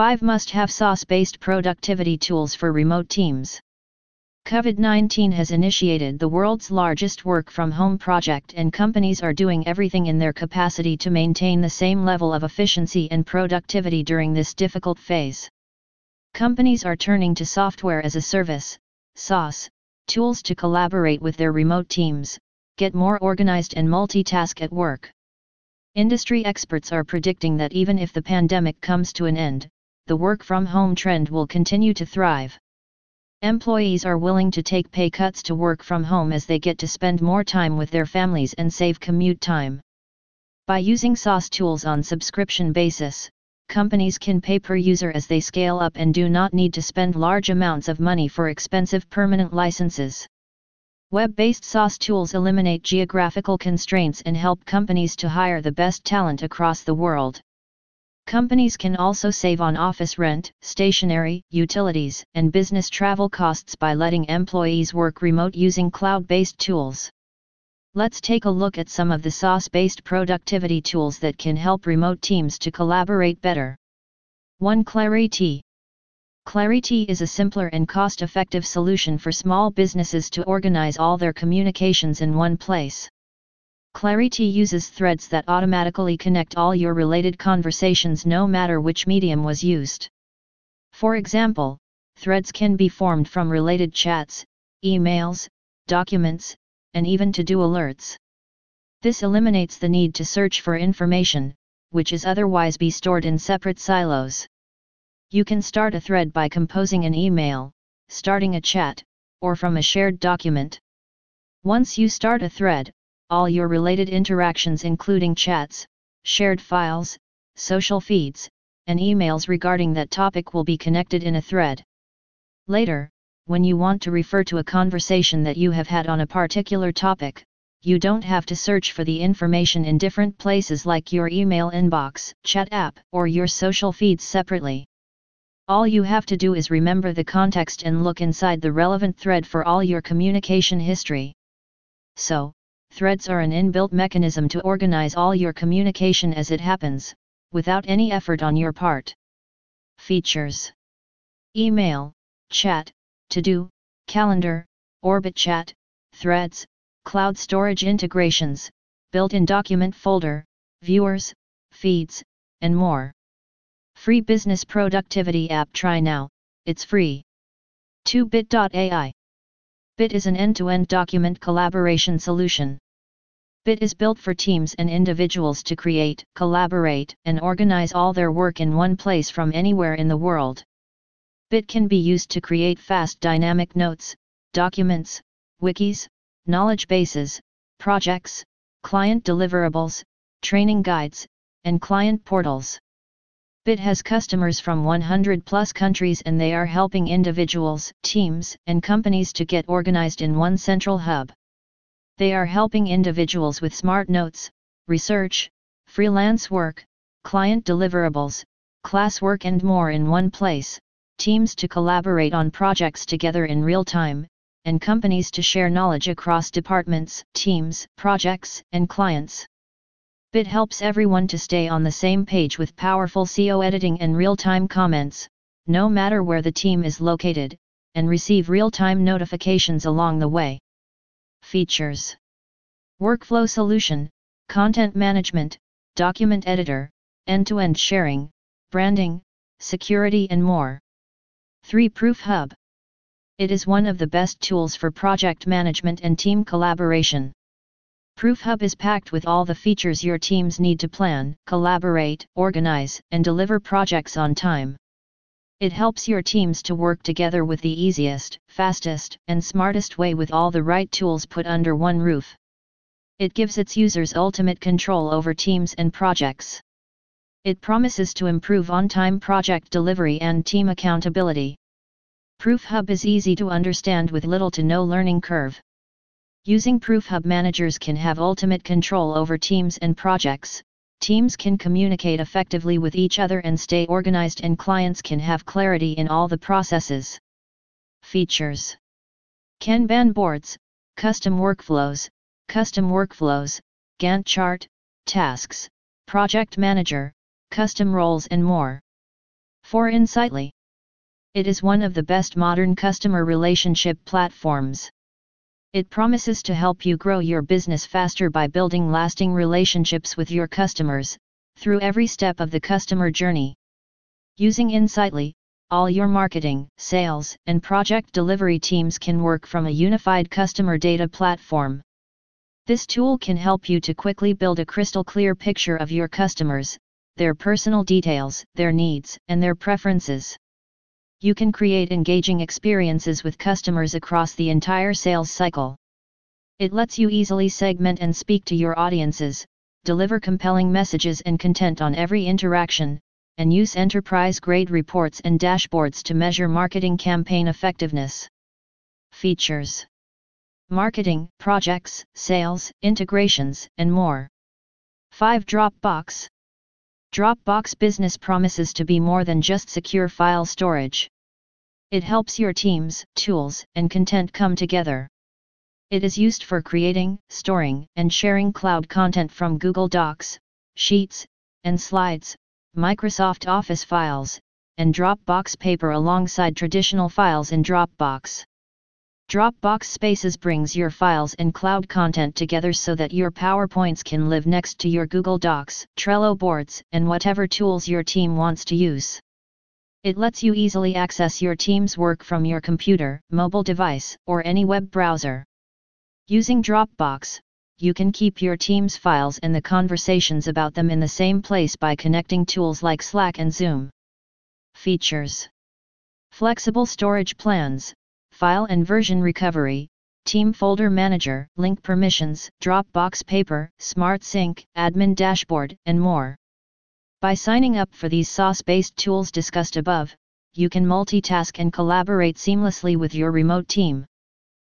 5 must-have SaaS-based productivity tools for remote teams. COVID-19 has initiated the world's largest work-from-home project and companies are doing everything in their capacity to maintain the same level of efficiency and productivity during this difficult phase. Companies are turning to software as a service, SaaS, tools to collaborate with their remote teams, get more organized and multitask at work. Industry experts are predicting that even if the pandemic comes to an end, the work from home trend will continue to thrive. Employees are willing to take pay cuts to work from home as they get to spend more time with their families and save commute time. By using SaaS tools on subscription basis, companies can pay per user as they scale up and do not need to spend large amounts of money for expensive permanent licenses. Web-based SaaS tools eliminate geographical constraints and help companies to hire the best talent across the world. Companies can also save on office rent, stationery, utilities, and business travel costs by letting employees work remote using cloud-based tools. Let's take a look at some of the SaaS-based productivity tools that can help remote teams to collaborate better. 1. Clariti. Clariti is a simpler and cost-effective solution for small businesses to organize all their communications in one place. Clariti uses threads that automatically connect all your related conversations no matter which medium was used. For example, threads can be formed from related chats, emails, documents, and even to-do alerts. This eliminates the need to search for information, which is otherwise be stored in separate silos. You can start a thread by composing an email, starting a chat, or from a shared document. Once you start a thread, all your related interactions including chats, shared files, social feeds, and emails regarding that topic will be connected in a thread. Later, when you want to refer to a conversation that you have had on a particular topic, you don't have to search for the information in different places like your email inbox, chat app, or your social feeds separately. All you have to do is remember the context and look inside the relevant thread for all your communication history. So, threads are an inbuilt mechanism to organize all your communication as it happens, without any effort on your part. Features Email, Chat, To Do, Calendar, Orbit Chat, Threads, Cloud Storage integrations, built-in document folder, viewers, feeds, and more. Free Business Productivity app try now, it's free. 2bit.ai Bit is an end-to-end document collaboration solution. Bit is built for teams and individuals to create, collaborate, and organize all their work in one place from anywhere in the world. Bit can be used to create fast dynamic notes, documents, wikis, knowledge bases, projects, client deliverables, training guides, and client portals. BIT has customers from 100 plus countries and they are helping individuals, teams, and companies to get organized in one central hub. They are helping individuals with smart notes, research, freelance work, client deliverables, classwork and more in one place, teams to collaborate on projects together in real time, and companies to share knowledge across departments, teams, projects, and clients. Bit helps everyone to stay on the same page with powerful SEO editing and real-time comments, no matter where the team is located, and receive real-time notifications along the way. Features Workflow Solution, Content Management, Document Editor, End-to-End Sharing, Branding, Security and more. 3 ProofHub It is one of the best tools for project management and team collaboration. ProofHub is packed with all the features your teams need to plan, collaborate, organize, and deliver projects on time. It helps your teams to work together with the easiest, fastest, and smartest way with all the right tools put under one roof. It gives its users ultimate control over teams and projects. It promises to improve on-time project delivery and team accountability. ProofHub is easy to understand with little to no learning curve. Using ProofHub managers can have ultimate control over teams and projects, teams can communicate effectively with each other and stay organized and clients can have clarity in all the processes. Features Kanban boards, custom workflows, custom workflows, Gantt chart, tasks, project manager, custom roles and more. For Insightly. It is one of the best modern customer relationship platforms. It promises to help you grow your business faster by building lasting relationships with your customers, through every step of the customer journey. Using Insightly, all your marketing, sales, and project delivery teams can work from a unified customer data platform. This tool can help you to quickly build a crystal clear picture of your customers, their personal details, their needs, and their preferences. You can create engaging experiences with customers across the entire sales cycle. It lets you easily segment and speak to your audiences, deliver compelling messages and content on every interaction, and use enterprise grade reports and dashboards to measure marketing campaign effectiveness. Features Marketing, projects, sales, integrations, and more. 5. Dropbox Dropbox Business promises to be more than just secure file storage. It helps your teams, tools, and content come together. It is used for creating, storing, and sharing cloud content from Google Docs, Sheets, and Slides, Microsoft Office files, and Dropbox Paper alongside traditional files in Dropbox. Dropbox Spaces brings your files and cloud content together so that your PowerPoints can live next to your Google Docs, Trello boards, and whatever tools your team wants to use. It lets you easily access your team's work from your computer, mobile device, or any web browser. Using Dropbox, you can keep your team's files and the conversations about them in the same place by connecting tools like Slack and Zoom. Features Flexible storage plans, file and version recovery, Team Folder Manager, link permissions, Dropbox Paper, Smart Sync, Admin Dashboard, and more. By signing up for these SaaS-based tools discussed above, you can multitask and collaborate seamlessly with your remote team.